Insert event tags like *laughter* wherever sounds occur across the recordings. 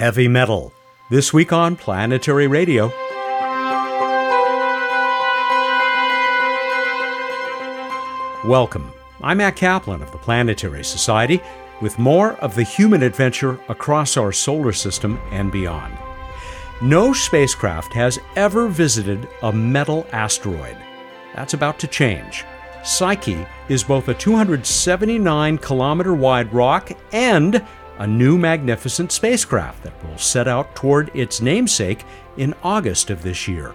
heavy metal. This week on Planetary Radio. Welcome. I'm Matt Kaplan of the Planetary Society with more of the human adventure across our solar system and beyond. No spacecraft has ever visited a metal asteroid. That's about to change. Psyche is both a 279 kilometer wide rock and a new magnificent spacecraft that will set out toward its namesake in August of this year.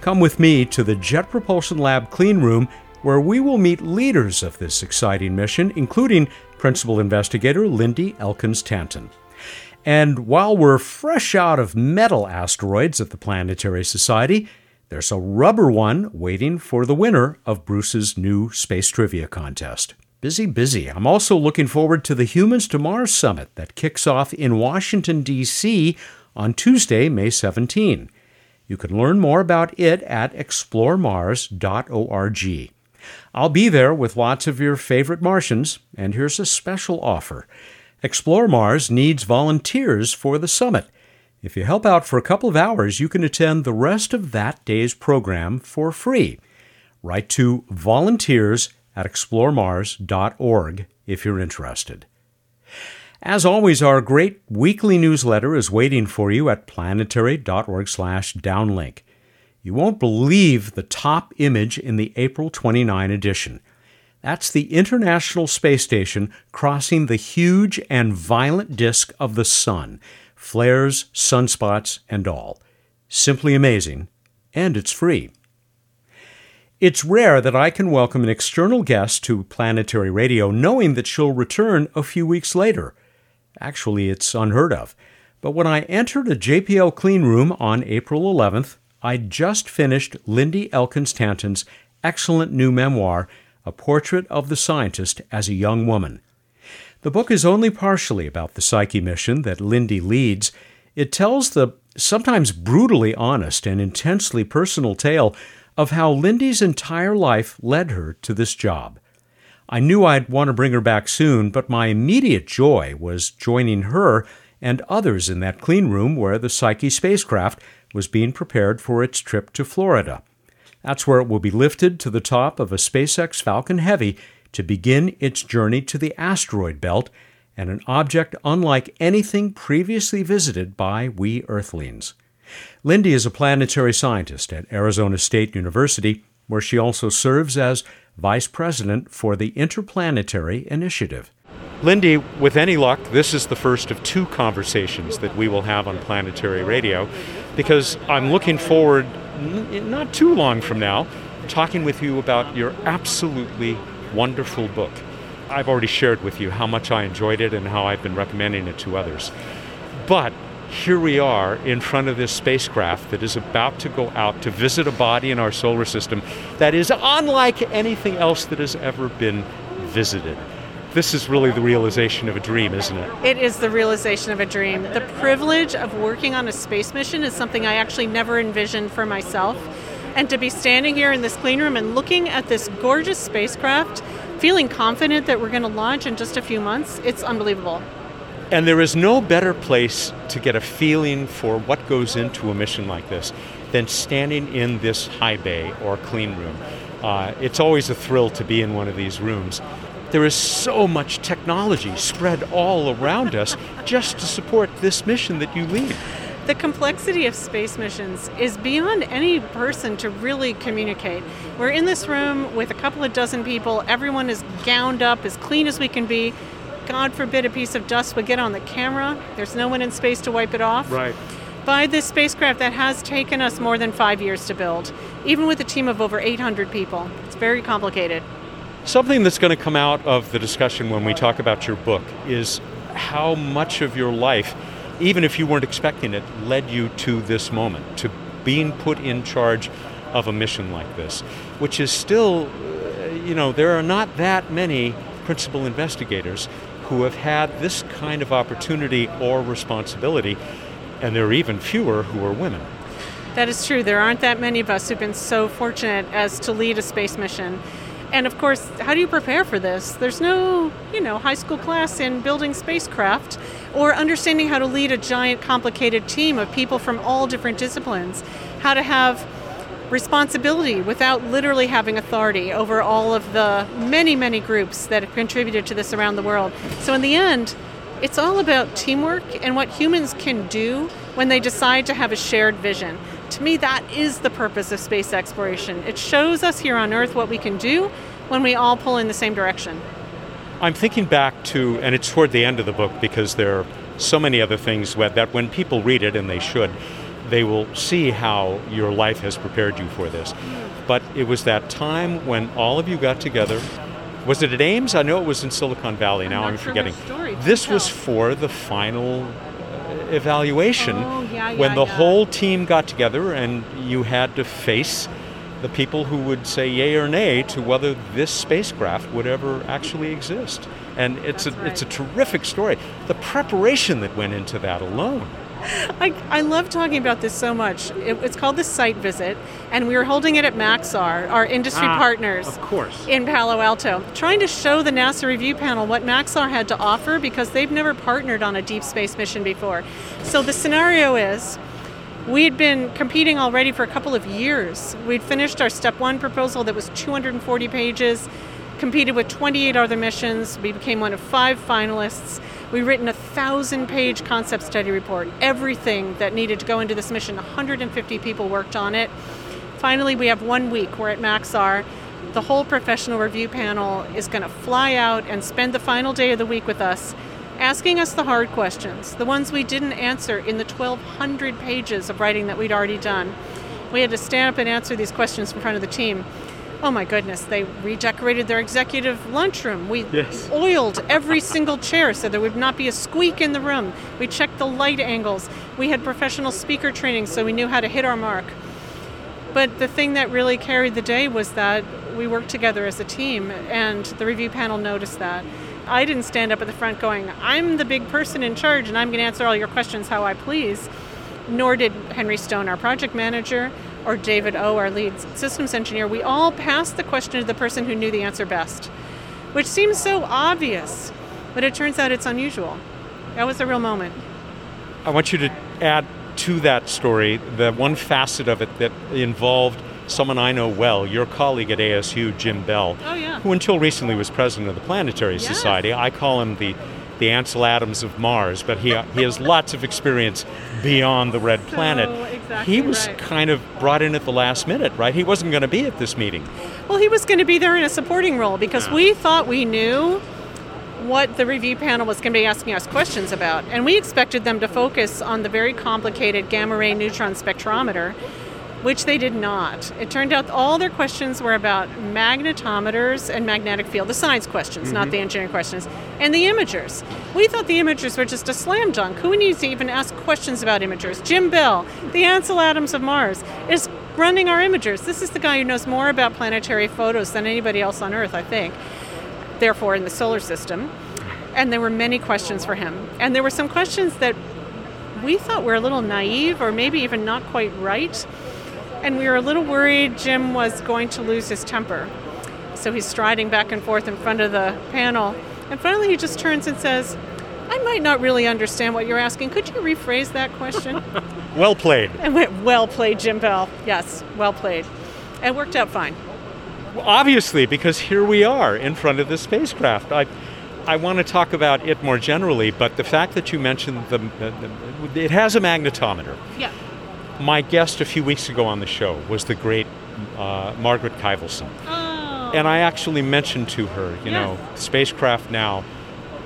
Come with me to the Jet Propulsion Lab clean room where we will meet leaders of this exciting mission, including Principal Investigator Lindy Elkins Tanton. And while we're fresh out of metal asteroids at the Planetary Society, there's a rubber one waiting for the winner of Bruce's new space trivia contest. Busy, busy. I'm also looking forward to the Humans to Mars Summit that kicks off in Washington, D.C. on Tuesday, May 17. You can learn more about it at exploremars.org. I'll be there with lots of your favorite Martians, and here's a special offer. Explore Mars needs volunteers for the summit. If you help out for a couple of hours, you can attend the rest of that day's program for free. Write to volunteers at exploremars.org if you're interested. As always, our great weekly newsletter is waiting for you at planetary.org/downlink. You won't believe the top image in the April 29 edition. That's the International Space Station crossing the huge and violent disk of the Sun flares, sunspots, and all. Simply amazing, and it's free. It's rare that I can welcome an external guest to Planetary Radio knowing that she'll return a few weeks later. Actually, it's unheard of. But when I entered a JPL clean room on April 11th, I'd just finished Lindy Elkins Tanton's excellent new memoir, A Portrait of the Scientist as a Young Woman. The book is only partially about the Psyche mission that Lindy leads. It tells the sometimes brutally honest and intensely personal tale of how Lindy's entire life led her to this job. I knew I'd want to bring her back soon, but my immediate joy was joining her and others in that clean room where the Psyche spacecraft was being prepared for its trip to Florida. That's where it will be lifted to the top of a SpaceX Falcon Heavy to begin its journey to the asteroid belt and an object unlike anything previously visited by we Earthlings. Lindy is a planetary scientist at Arizona State University, where she also serves as vice president for the Interplanetary Initiative. Lindy, with any luck, this is the first of two conversations that we will have on planetary radio because I'm looking forward, not too long from now, talking with you about your absolutely wonderful book. I've already shared with you how much I enjoyed it and how I've been recommending it to others. But here we are in front of this spacecraft that is about to go out to visit a body in our solar system that is unlike anything else that has ever been visited. This is really the realization of a dream, isn't it? It is the realization of a dream. The privilege of working on a space mission is something I actually never envisioned for myself. And to be standing here in this clean room and looking at this gorgeous spacecraft, feeling confident that we're going to launch in just a few months, it's unbelievable. And there is no better place to get a feeling for what goes into a mission like this than standing in this high bay or clean room. Uh, it's always a thrill to be in one of these rooms. There is so much technology spread all around us just to support this mission that you lead the complexity of space missions is beyond any person to really communicate. We're in this room with a couple of dozen people, everyone is gowned up as clean as we can be. God forbid a piece of dust would get on the camera. There's no one in space to wipe it off. Right. By this spacecraft that has taken us more than five years to build, even with a team of over 800 people. It's very complicated. Something that's going to come out of the discussion when we talk about your book is how much of your life even if you weren't expecting it, led you to this moment, to being put in charge of a mission like this, which is still, uh, you know, there are not that many principal investigators who have had this kind of opportunity or responsibility, and there are even fewer who are women. That is true. There aren't that many of us who've been so fortunate as to lead a space mission. And of course, how do you prepare for this? There's no, you know, high school class in building spacecraft or understanding how to lead a giant complicated team of people from all different disciplines, how to have responsibility without literally having authority over all of the many, many groups that have contributed to this around the world. So, in the end, it's all about teamwork and what humans can do when they decide to have a shared vision. To me, that is the purpose of space exploration. It shows us here on Earth what we can do when we all pull in the same direction. I'm thinking back to, and it's toward the end of the book because there are so many other things that when people read it, and they should, they will see how your life has prepared you for this. But it was that time when all of you got together. Was it at Ames? I know it was in Silicon Valley. I'm now I'm sure forgetting. This was for the final uh, evaluation oh, yeah, yeah, when the yeah. whole team got together and you had to face the people who would say yay or nay to whether this spacecraft would ever actually exist. And it's That's a right. it's a terrific story. The preparation that went into that alone. *laughs* I, I love talking about this so much. It, it's called the site visit, and we were holding it at Maxar, our industry Ah, partners. of course. In Palo Alto, trying to show the NASA review panel what Maxar had to offer because they've never partnered on a deep space mission before. So the scenario is we had been competing already for a couple of years. We'd finished our step one proposal that was 240 pages, competed with 28 other missions. We became one of five finalists. We've written a thousand page concept study report, everything that needed to go into this mission. 150 people worked on it. Finally, we have one week. We're at Maxar. The whole professional review panel is going to fly out and spend the final day of the week with us, asking us the hard questions, the ones we didn't answer in the 1,200 pages of writing that we'd already done. We had to stand up and answer these questions in front of the team. Oh my goodness, they redecorated their executive lunchroom. We Yes. oiled every single chair so there would not be a squeak in the room. We checked the light angles. We had professional speaker training so we knew how to hit our mark. But the thing that really carried the day was that we worked together as a team, and the review panel noticed that. I didn't stand up at the front going, I'm the big person in charge and I'm going to answer all your questions how I please. Nor did Henry Stone, our project manager, or David O, our lead systems engineer. We all passed the question to the person who knew the answer best, which seems so obvious, but it turns out it's unusual. That was a real moment. I want you to add to that story the one facet of it that involved someone I know well, your colleague at ASU, Jim Bell, Oh, yeah. who until recently was president of the Planetary Yes. Society. I call him the the Ansel Adams of Mars, but he uh, he has lots of experience beyond the red planet. exactly he was right. kind of brought in at the last minute, right? He wasn't going to be at this meeting. Well, he was going to be there in a supporting role because we thought we knew what the review panel was going to be asking us questions about. And we expected them to focus on the very complicated gamma ray neutron spectrometer, which they did not. It turned out all their questions were about magnetometers and magnetic field, the science questions, not mm-hmm. the engineering questions, and the imagers. We thought the imagers were just a slam dunk. Who needs to even ask questions about imagers? Jim Bell, the Ansel Adams of Mars, is running our imagers. This is the guy who knows more about planetary photos than anybody else on Earth, I think therefore in the solar system. And there were many questions for him. And there were some questions that we thought were a little naive or maybe even not quite right. And we were a little worried Jim was going to lose his temper. So he's striding back and forth in front of the panel. And finally he just turns and says, I might not really understand what you're asking. Could you rephrase that question? *laughs* Well played. and went, Well played, Jim Bell. Yes, well played. And worked out fine. Well, obviously, because here we are in front of the spacecraft. I, I want to talk about it more generally, but the fact that you mentioned the, the, the it has a magnetometer. Yeah. My guest a few weeks ago on the show was the great uh, Margaret Kivelson. Oh. and I actually mentioned to her, you know, spacecraft now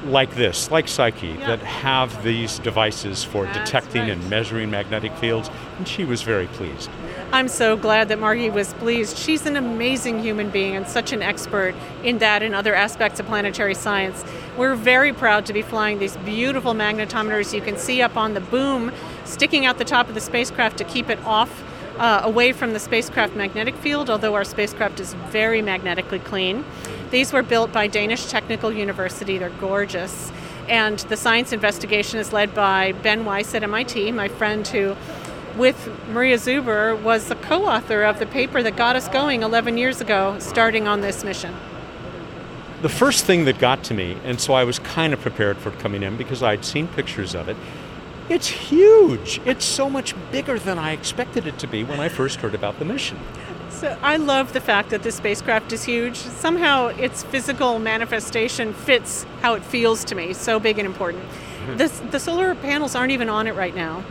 like this, like Psyche, Yeah. that have these devices for That's detecting right. and measuring magnetic fields, and she was very pleased. I'm so glad that Margie was pleased. She's an amazing human being and such an expert in that and other aspects of planetary science. We're very proud to be flying these beautiful magnetometers you can see up on the boom sticking out the top of the spacecraft to keep it off. Uh, away from the spacecraft magnetic field, although our spacecraft is very magnetically clean. These were built by Danish Technical University. They're gorgeous. And the science investigation is led by Ben Weiss at MIT, my friend who with Maria Zuber, was the co author of the paper that got us going 11 years ago, starting on this mission. The first thing that got to me, and so I was kind of prepared for coming in because I'd seen pictures of it, it's huge. It's so much bigger than I expected it to be when I first heard about the mission. So I love the fact that this spacecraft is huge. Somehow its physical manifestation fits how it feels to me, so big and important. Mm-hmm. The, the solar panels aren't even on it right now.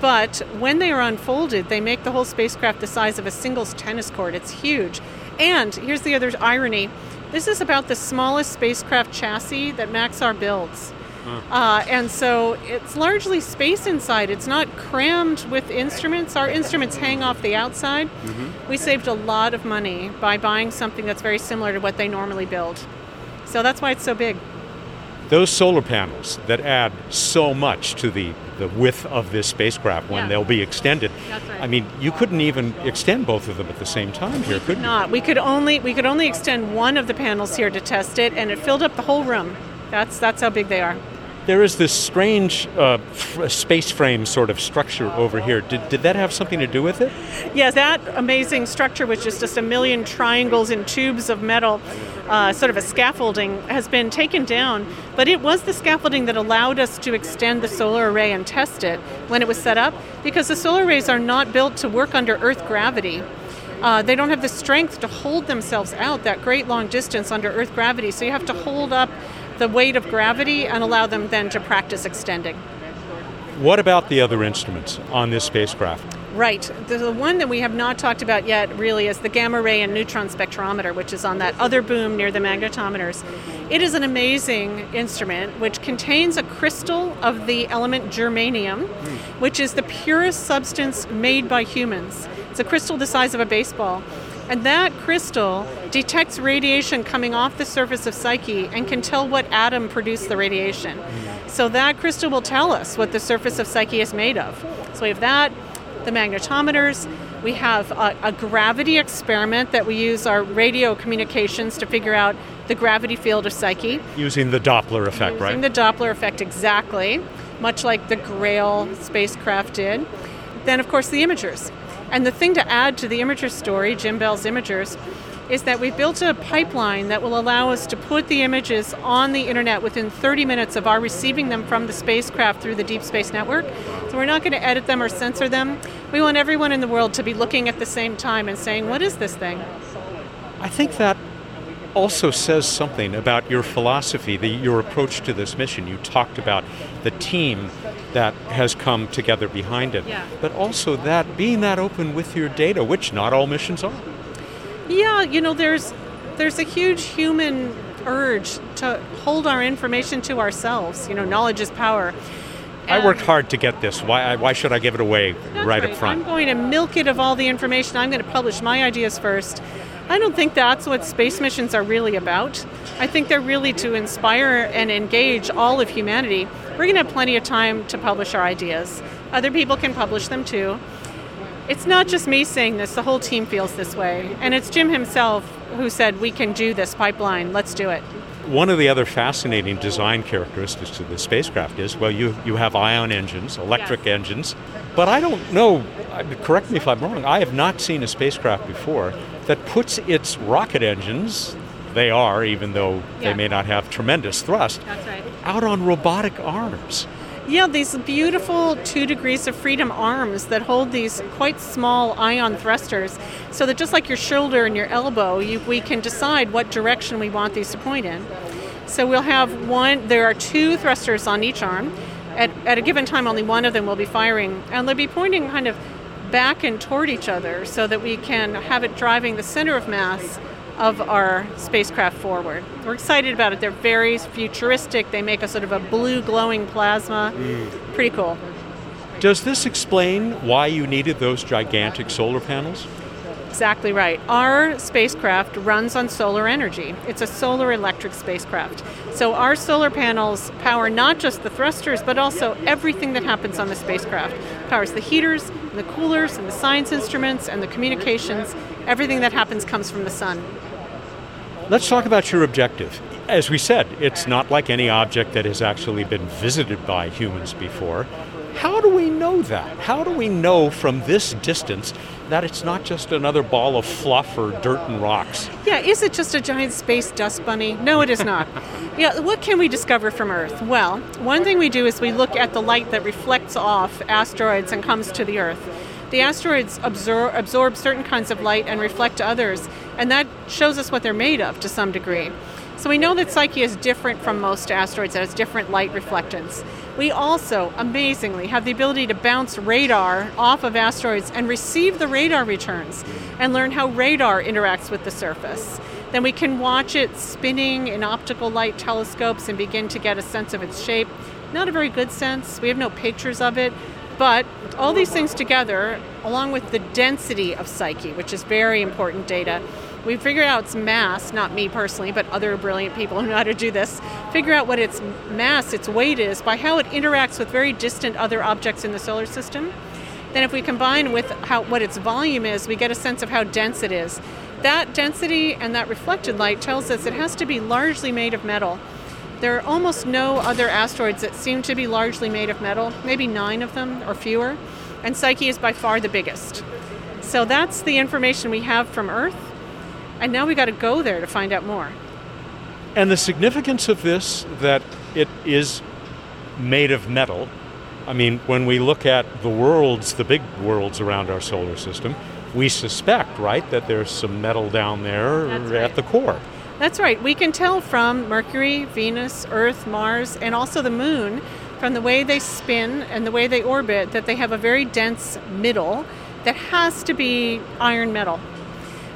But when they are unfolded, they make the whole spacecraft the size of a singles tennis court. It's huge. And here's the other irony this is about the smallest spacecraft chassis that Maxar builds. Uh, and so it's largely space inside. It's not crammed with instruments. Our instruments hang off the outside. Mm-hmm. We saved a lot of money by buying something that's very similar to what they normally build. So that's why it's so big. Those solar panels that add so much to the, the width of this spacecraft when yeah. they'll be extended. Right. I mean, you couldn't even extend both of them at the same time here, could you? Not. We could only we could only extend one of the panels here to test it, and it filled up the whole room. That's that's how big they are there is this strange uh, f- space frame sort of structure over here. Did, did that have something to do with it? Yeah, that amazing structure, which is just a million triangles and tubes of metal, uh, sort of a scaffolding, has been taken down. But it was the scaffolding that allowed us to extend the solar array and test it when it was set up, because the solar arrays are not built to work under Earth gravity. Uh, they don't have the strength to hold themselves out that great long distance under Earth gravity. So you have to hold up the weight of gravity and allow them then to practice extending. What about the other instruments on this spacecraft? Right. The one that we have not talked about yet really is the gamma ray and neutron spectrometer, which is on that other boom near the magnetometers. It is an amazing instrument which contains a crystal of the element germanium, hmm. which is the purest substance made by humans. It's a crystal the size of a baseball. And that crystal detects radiation coming off the surface of Psyche and can tell what atom produced the radiation. So that crystal will tell us what the surface of Psyche is made of. So we have that, the magnetometers, we have a, a gravity experiment that we use our radio communications to figure out the gravity field of Psyche. Using the Doppler effect, Using right? Using the Doppler effect, exactly, much like the Grail spacecraft did. Then, of course, the imagers. And the thing to add to the Imager story, Jim Bell's Imagers, is that we've built a pipeline that will allow us to put the images on the internet within 30 minutes of our receiving them from the spacecraft through the Deep Space Network. So we're not going to edit them or censor them. We want everyone in the world to be looking at the same time and saying, what is this thing? I think that also says something about your philosophy, the, your approach to this mission. You talked about the team that has come together behind it, yeah. but also that being that open with your data, which not all missions are. Yeah, you know, there's there's a huge human urge to hold our information to ourselves. You know, knowledge is power. I worked hard to get this. Why, why should I give it away right, right, up front? I'm going to milk it of all the information. I'm going to publish my ideas first. I don't think that's what space missions are really about. I think they're really to inspire and engage all of humanity. We're going to have plenty of time to publish our ideas. Other people can publish them too. It's not just me saying this, the whole team feels this way. And it's Jim himself who said, We can do this pipeline, let's do it. One of the other fascinating design characteristics of the spacecraft is well, you, you have ion engines, electric yes. engines, but I don't know, correct me if I'm wrong, I have not seen a spacecraft before that puts its rocket engines, they are, even though yeah. they may not have tremendous thrust, right. out on robotic arms. Yeah, these beautiful two degrees of freedom arms that hold these quite small ion thrusters, so that just like your shoulder and your elbow, you, we can decide what direction we want these to point in. So we'll have one, there are two thrusters on each arm. At, at a given time, only one of them will be firing, and they'll be pointing kind of back and toward each other so that we can have it driving the center of mass of our spacecraft forward. We're excited about it. They're very futuristic. They make a sort of a blue glowing plasma. Mm. Pretty cool. Does this explain why you needed those gigantic solar panels? Exactly right. Our spacecraft runs on solar energy. It's a solar electric spacecraft. So our solar panels power not just the thrusters, but also everything that happens on the spacecraft. It powers the heaters, and the coolers, and the science instruments, and the communications. Everything that happens comes from the sun. Let's talk about your objective. As we said, it's not like any object that has actually been visited by humans before. How do we know that? How do we know from this distance that it's not just another ball of fluff or dirt and rocks? Yeah, is it just a giant space dust bunny? No, it is not. *laughs* yeah, what can we discover from Earth? Well, one thing we do is we look at the light that reflects off asteroids and comes to the Earth. The asteroids absorb, absorb certain kinds of light and reflect others, and that shows us what they're made of to some degree. So we know that Psyche is different from most asteroids, it has different light reflectance. We also, amazingly, have the ability to bounce radar off of asteroids and receive the radar returns and learn how radar interacts with the surface. Then we can watch it spinning in optical light telescopes and begin to get a sense of its shape. Not a very good sense, we have no pictures of it, but all these things together, along with the density of Psyche, which is very important data, we figured out its mass, not me personally, but other brilliant people *laughs* who know how to do this, figure out what its mass, its weight is, by how it interacts with very distant other objects in the solar system. Then, if we combine with how, what its volume is, we get a sense of how dense it is. That density and that reflected light tells us it has to be largely made of metal. There are almost no other asteroids that seem to be largely made of metal, maybe nine of them or fewer, and Psyche is by far the biggest. So that's the information we have from Earth. And now we got to go there to find out more. And the significance of this that it is made of metal. I mean, when we look at the worlds, the big worlds around our solar system, we suspect, right, that there's some metal down there That's at the core. That's right. We can tell from Mercury, Venus, Earth, Mars, and also the Moon from the way they spin and the way they orbit that they have a very dense middle that has to be iron metal.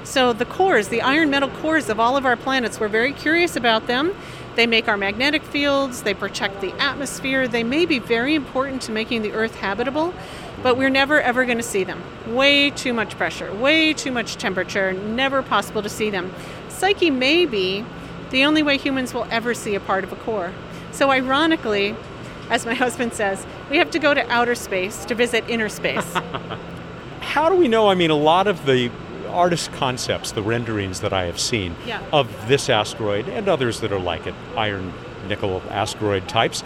So the cores, the iron metal cores of all of our planets, we're very curious about them. They make our magnetic fields, they protect the atmosphere, they may be very important to making the Earth habitable, but we're never ever going to see them. Way too much pressure, way too much temperature, never possible to see them. Psyche may be the only way humans will ever see a part of a core. So, ironically, as my *laughs* husband says, we have to go to outer space to visit inner space. *laughs* How do we know? I mean, a lot of the artist concepts, the renderings that I have seen Yeah. of this asteroid and others that are like it, iron nickel asteroid types,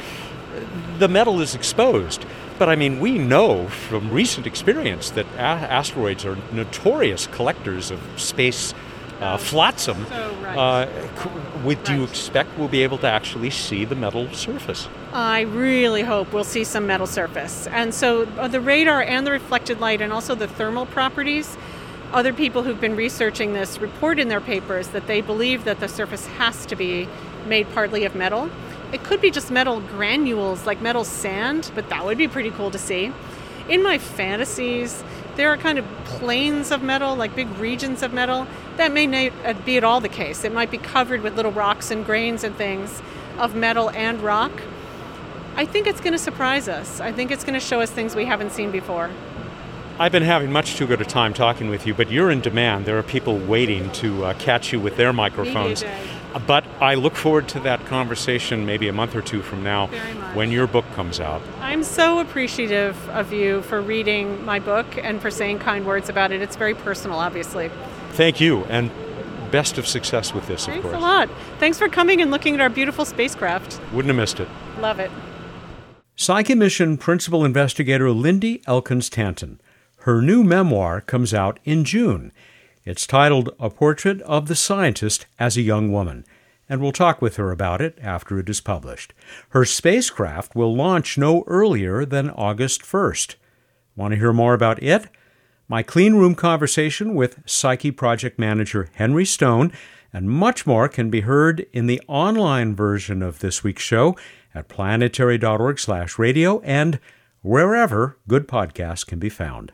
the metal is exposed. But I mean, we know from recent experience that a- asteroids are notorious collectors of space uh, flotsam. So right. Uh, c- would, Do you expect we'll be able to actually see the metal surface? I really hope we'll see some metal surface. And so uh, the radar and the reflected light and also the thermal properties, other people who've been researching this report in their papers that they believe that the surface has to be made partly of metal. It could be just metal granules like metal sand, but that would be pretty cool to see. In my fantasies, there are kind of planes of metal, like big regions of metal. That may not uh, be at all the case. It might be covered with little rocks and grains and things of metal and rock. I think it's going to surprise us. I think it's going to show us things we haven't seen before. I've been having much too good a time talking with you, but you're in demand. There are people waiting to uh, catch you with their microphones. Day. But I look forward to that conversation maybe a month or two from now when your book comes out. I'm so appreciative of you for reading my book and for saying kind words about it. It's very personal, obviously. Thank you, and best of success with this, of Thanks course. a lot. Thanks for coming and looking at our beautiful spacecraft. Wouldn't have missed it. Love it. Psyche Mission Principal Investigator Lindy Elkins Tanton. Her new memoir comes out in June. It's titled A Portrait of the Scientist as a Young Woman, and we'll talk with her about it after it is published. Her spacecraft will launch no earlier than August 1st. Want to hear more about it? My clean room conversation with Psyche project manager Henry Stone and much more can be heard in the online version of this week's show at planetary.org/radio and wherever good podcasts can be found.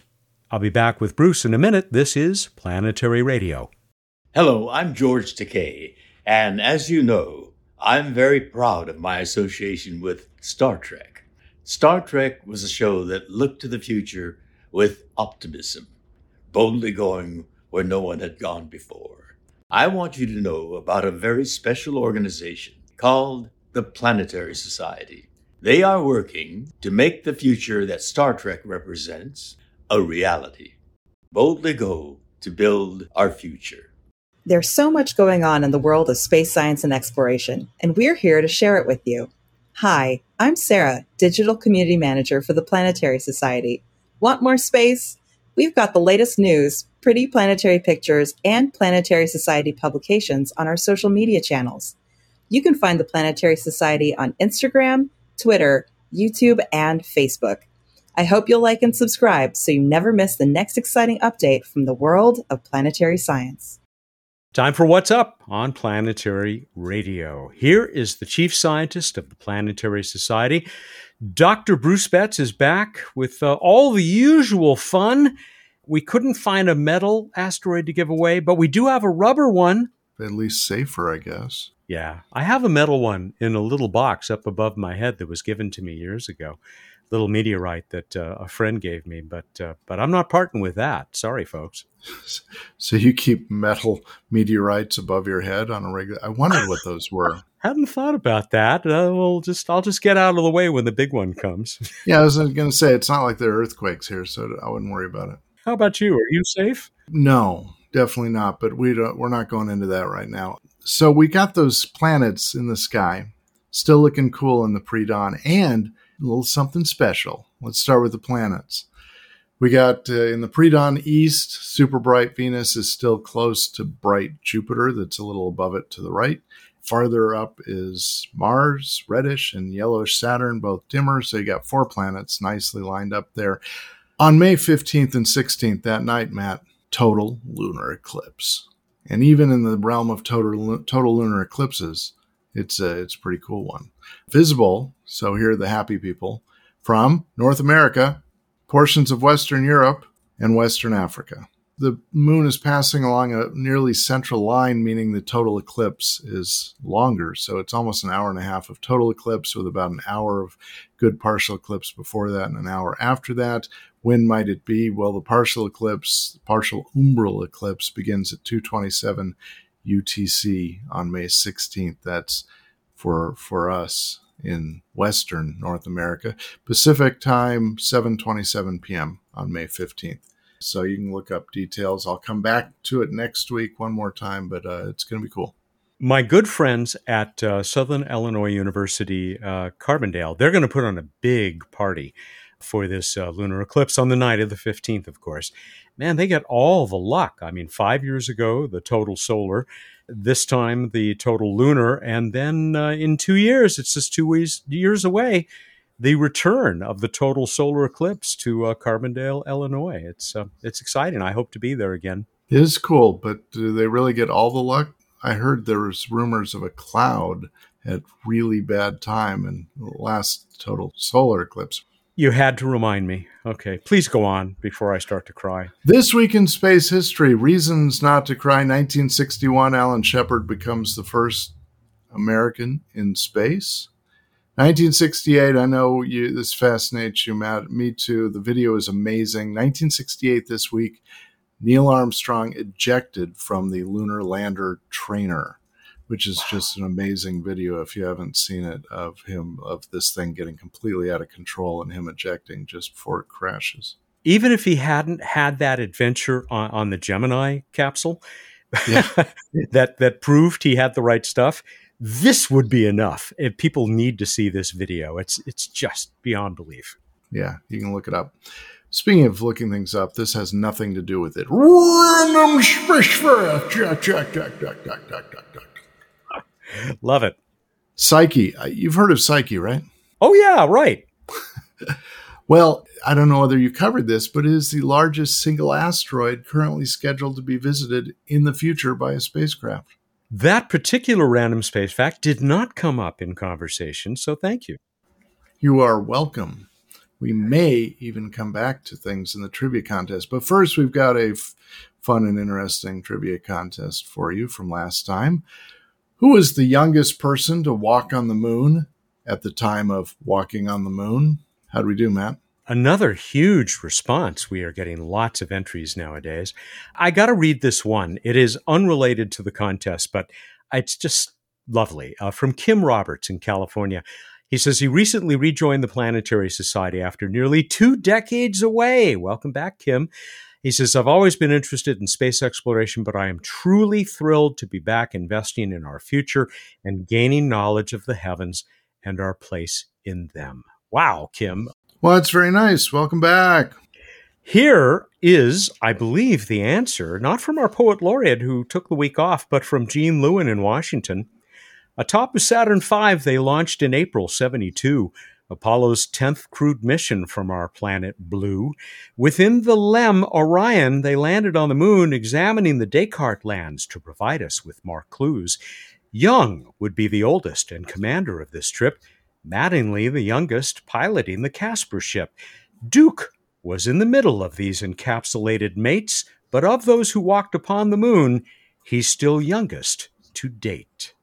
I'll be back with Bruce in a minute. This is Planetary Radio. Hello, I'm George Takei, and as you know, I'm very proud of my association with Star Trek. Star Trek was a show that looked to the future with optimism, boldly going where no one had gone before. I want you to know about a very special organization called the Planetary Society. They are working to make the future that Star Trek represents a reality. Boldly go to build our future. There's so much going on in the world of space science and exploration, and we're here to share it with you. Hi, I'm Sarah, Digital Community Manager for the Planetary Society. Want more space? We've got the latest news, pretty planetary pictures, and Planetary Society publications on our social media channels. You can find the Planetary Society on Instagram, Twitter, YouTube, and Facebook. I hope you'll like and subscribe so you never miss the next exciting update from the world of planetary science. Time for What's Up on Planetary Radio. Here is the chief scientist of the Planetary Society. Dr. Bruce Betts is back with uh, all the usual fun. We couldn't find a metal asteroid to give away, but we do have a rubber one. At least safer, I guess. Yeah, I have a metal one in a little box up above my head that was given to me years ago little meteorite that uh, a friend gave me, but uh, but I'm not parting with that. Sorry, folks. *laughs* So you keep metal meteorites above your head on a regular. I wondered what those were. *laughs* Hadn't thought about that. Uh, we'll just I'll just get out of the way when the big one comes. *laughs* yeah, I was going to say it's not like there are earthquakes here, so I wouldn't worry about it. How about you? Are you safe? No, definitely not. But we don't, we're not going into that right now. So we got those planets in the sky, still looking cool in the pre-dawn, and a little something special. Let's start with the planets. We got uh, in the pre-dawn east, super bright Venus is still close to bright Jupiter, that's a little above it to the right. Farther up is Mars, reddish, and yellowish Saturn, both dimmer. So you got four planets nicely lined up there. On May 15th and 16th, that night, Matt, total lunar eclipse. And even in the realm of total, total lunar eclipses, it's a, it's a pretty cool one. Visible, so here are the happy people, from North America, portions of Western Europe, and Western Africa. The moon is passing along a nearly central line, meaning the total eclipse is longer. So it's almost an hour and a half of total eclipse with about an hour of good partial eclipse before that and an hour after that. When might it be? Well, the partial eclipse, partial umbral eclipse begins at 227 UTC on May 16th. That's for for us in Western North America. Pacific time 7:27 p.m. on May 15th. So you can look up details. I'll come back to it next week one more time, but uh, it's going to be cool. My good friends at uh, Southern Illinois University, uh, Carbondale, they're going to put on a big party for this uh, lunar eclipse on the night of the 15th, of course. Man, they get all the luck. I mean, five years ago, the total solar, this time the total lunar, and then uh, in two years, it's just two years away, the return of the total solar eclipse to uh, Carbondale, Illinois. It's uh, it's exciting. I hope to be there again. It is cool, but do they really get all the luck? I heard there was rumors of a cloud at really bad time in the last total solar eclipse. You had to remind me. Okay, please go on before I start to cry. This week in space history, reasons not to cry. 1961, Alan Shepard becomes the first American in space. 1968, I know you, this fascinates you, Matt. Me too. The video is amazing. 1968, this week, Neil Armstrong ejected from the lunar lander trainer which is just an amazing video if you haven't seen it of him of this thing getting completely out of control and him ejecting just before it crashes. Even if he hadn't had that adventure on, on the Gemini capsule, yeah. that that proved he had the right stuff, this would be enough. If people need to see this video, it's it's just beyond belief. Yeah, you can look it up. Speaking of looking things up, this has nothing to do with it. *laughs* Love it. Psyche. Uh, you've heard of Psyche, right? Oh, yeah, right. *laughs* well, I don't know whether you covered this, but it is the largest single asteroid currently scheduled to be visited in the future by a spacecraft. That particular random space fact did not come up in conversation, so thank you. You are welcome. We may even come back to things in the trivia contest, but first we've got a f- fun and interesting trivia contest for you from last time. Who was the youngest person to walk on the moon at the time of walking on the moon? How do we do, Matt? Another huge response. We are getting lots of entries nowadays. I got to read this one. It is unrelated to the contest, but it's just lovely. Uh, from Kim Roberts in California. He says he recently rejoined the Planetary Society after nearly two decades away. Welcome back, Kim. He says, I've always been interested in space exploration, but I am truly thrilled to be back investing in our future and gaining knowledge of the heavens and our place in them. Wow, Kim. Well, that's very nice. Welcome back. Here is, I believe, the answer, not from our poet laureate who took the week off, but from Gene Lewin in Washington. Atop of Saturn V, they launched in April 72, Apollo's 10th crewed mission from our planet Blue. Within the LEM Orion, they landed on the moon, examining the Descartes lands to provide us with more clues. Young would be the oldest and commander of this trip, Mattingly the youngest, piloting the Casper ship. Duke was in the middle of these encapsulated mates, but of those who walked upon the moon, he's still youngest to date.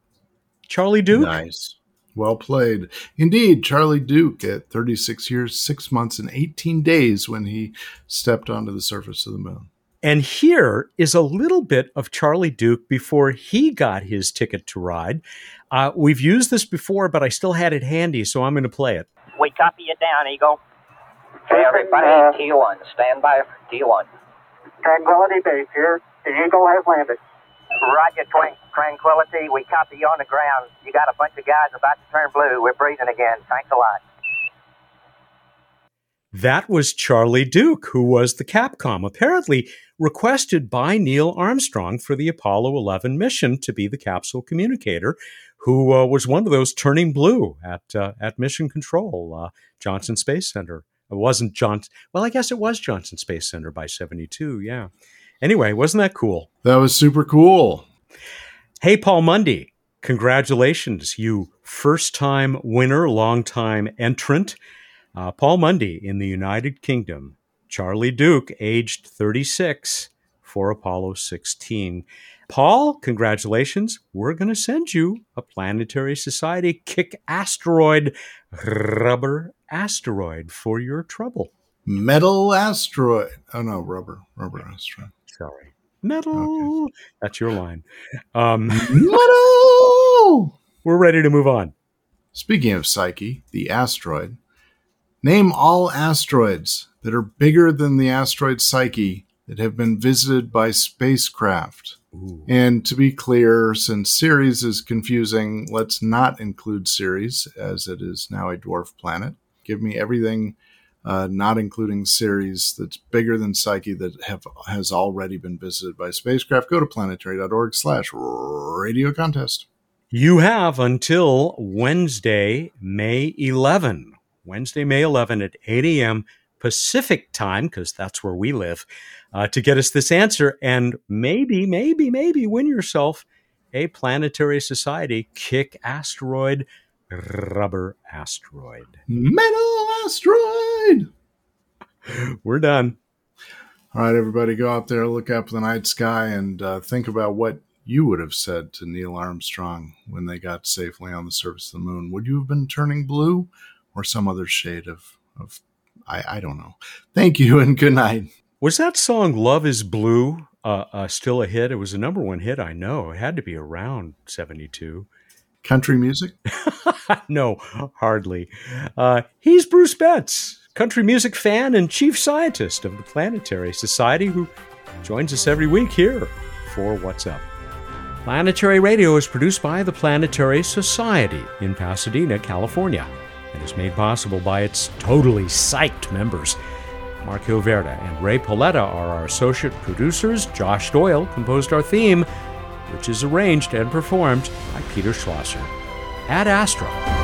Charlie Duke? Nice. Well played. Indeed, Charlie Duke at 36 years, 6 months, and 18 days when he stepped onto the surface of the moon. And here is a little bit of Charlie Duke before he got his ticket to ride. Uh, we've used this before, but I still had it handy, so I'm going to play it. We copy you down, Eagle. Okay, everybody, T1, stand by for T1. Tranquility Base here. The Eagle has landed. Roger, Twin- Tranquility. We copy you on the ground. You got a bunch of guys about to turn blue. We're breathing again. Thanks a lot. That was Charlie Duke, who was the Capcom, apparently requested by Neil Armstrong for the Apollo 11 mission to be the capsule communicator, who uh, was one of those turning blue at uh, at Mission Control, uh, Johnson Space Center. It wasn't Johnson. Well, I guess it was Johnson Space Center by 72. Yeah. Anyway, wasn't that cool? That was super cool. Hey, Paul Mundy, congratulations, you first time winner, long time entrant. Uh, Paul Mundy in the United Kingdom, Charlie Duke, aged 36 for Apollo 16. Paul, congratulations. We're going to send you a Planetary Society kick asteroid, rubber asteroid for your trouble. Metal asteroid. Oh, no, rubber. Rubber asteroid. Sorry. Metal. Okay. That's your line. Um, *laughs* Metal! We're ready to move on. Speaking of Psyche, the asteroid, name all asteroids that are bigger than the asteroid Psyche that have been visited by spacecraft. Ooh. And to be clear, since Ceres is confusing, let's not include Ceres as it is now a dwarf planet. Give me everything uh, not including Ceres that's bigger than Psyche that have has already been visited by spacecraft. Go to planetary.org slash radio contest. You have until Wednesday, May 11. Wednesday, May 11 at 8 a.m. Pacific time, because that's where we live, uh, to get us this answer and maybe, maybe, maybe win yourself a Planetary Society kick asteroid rubber asteroid. Metal We're done. All right, everybody, go out there, look up the night sky, and uh, think about what you would have said to Neil Armstrong when they got safely on the surface of the moon. Would you have been turning blue or some other shade of, of I, I don't know. Thank you and good night. Was that song Love is Blue uh, uh, still a hit? It was a number one hit, I know. It had to be around 72 country music? *laughs* no, hardly. Uh, he's Bruce Betts, country music fan and chief scientist of the Planetary Society, who joins us every week here for What's Up. Planetary Radio is produced by the Planetary Society in Pasadena, California, and is made possible by its totally psyched members. Mark Hilverda and Ray Paletta are our associate producers. Josh Doyle composed our theme which is arranged and performed by Peter Schlosser. Ad Astra.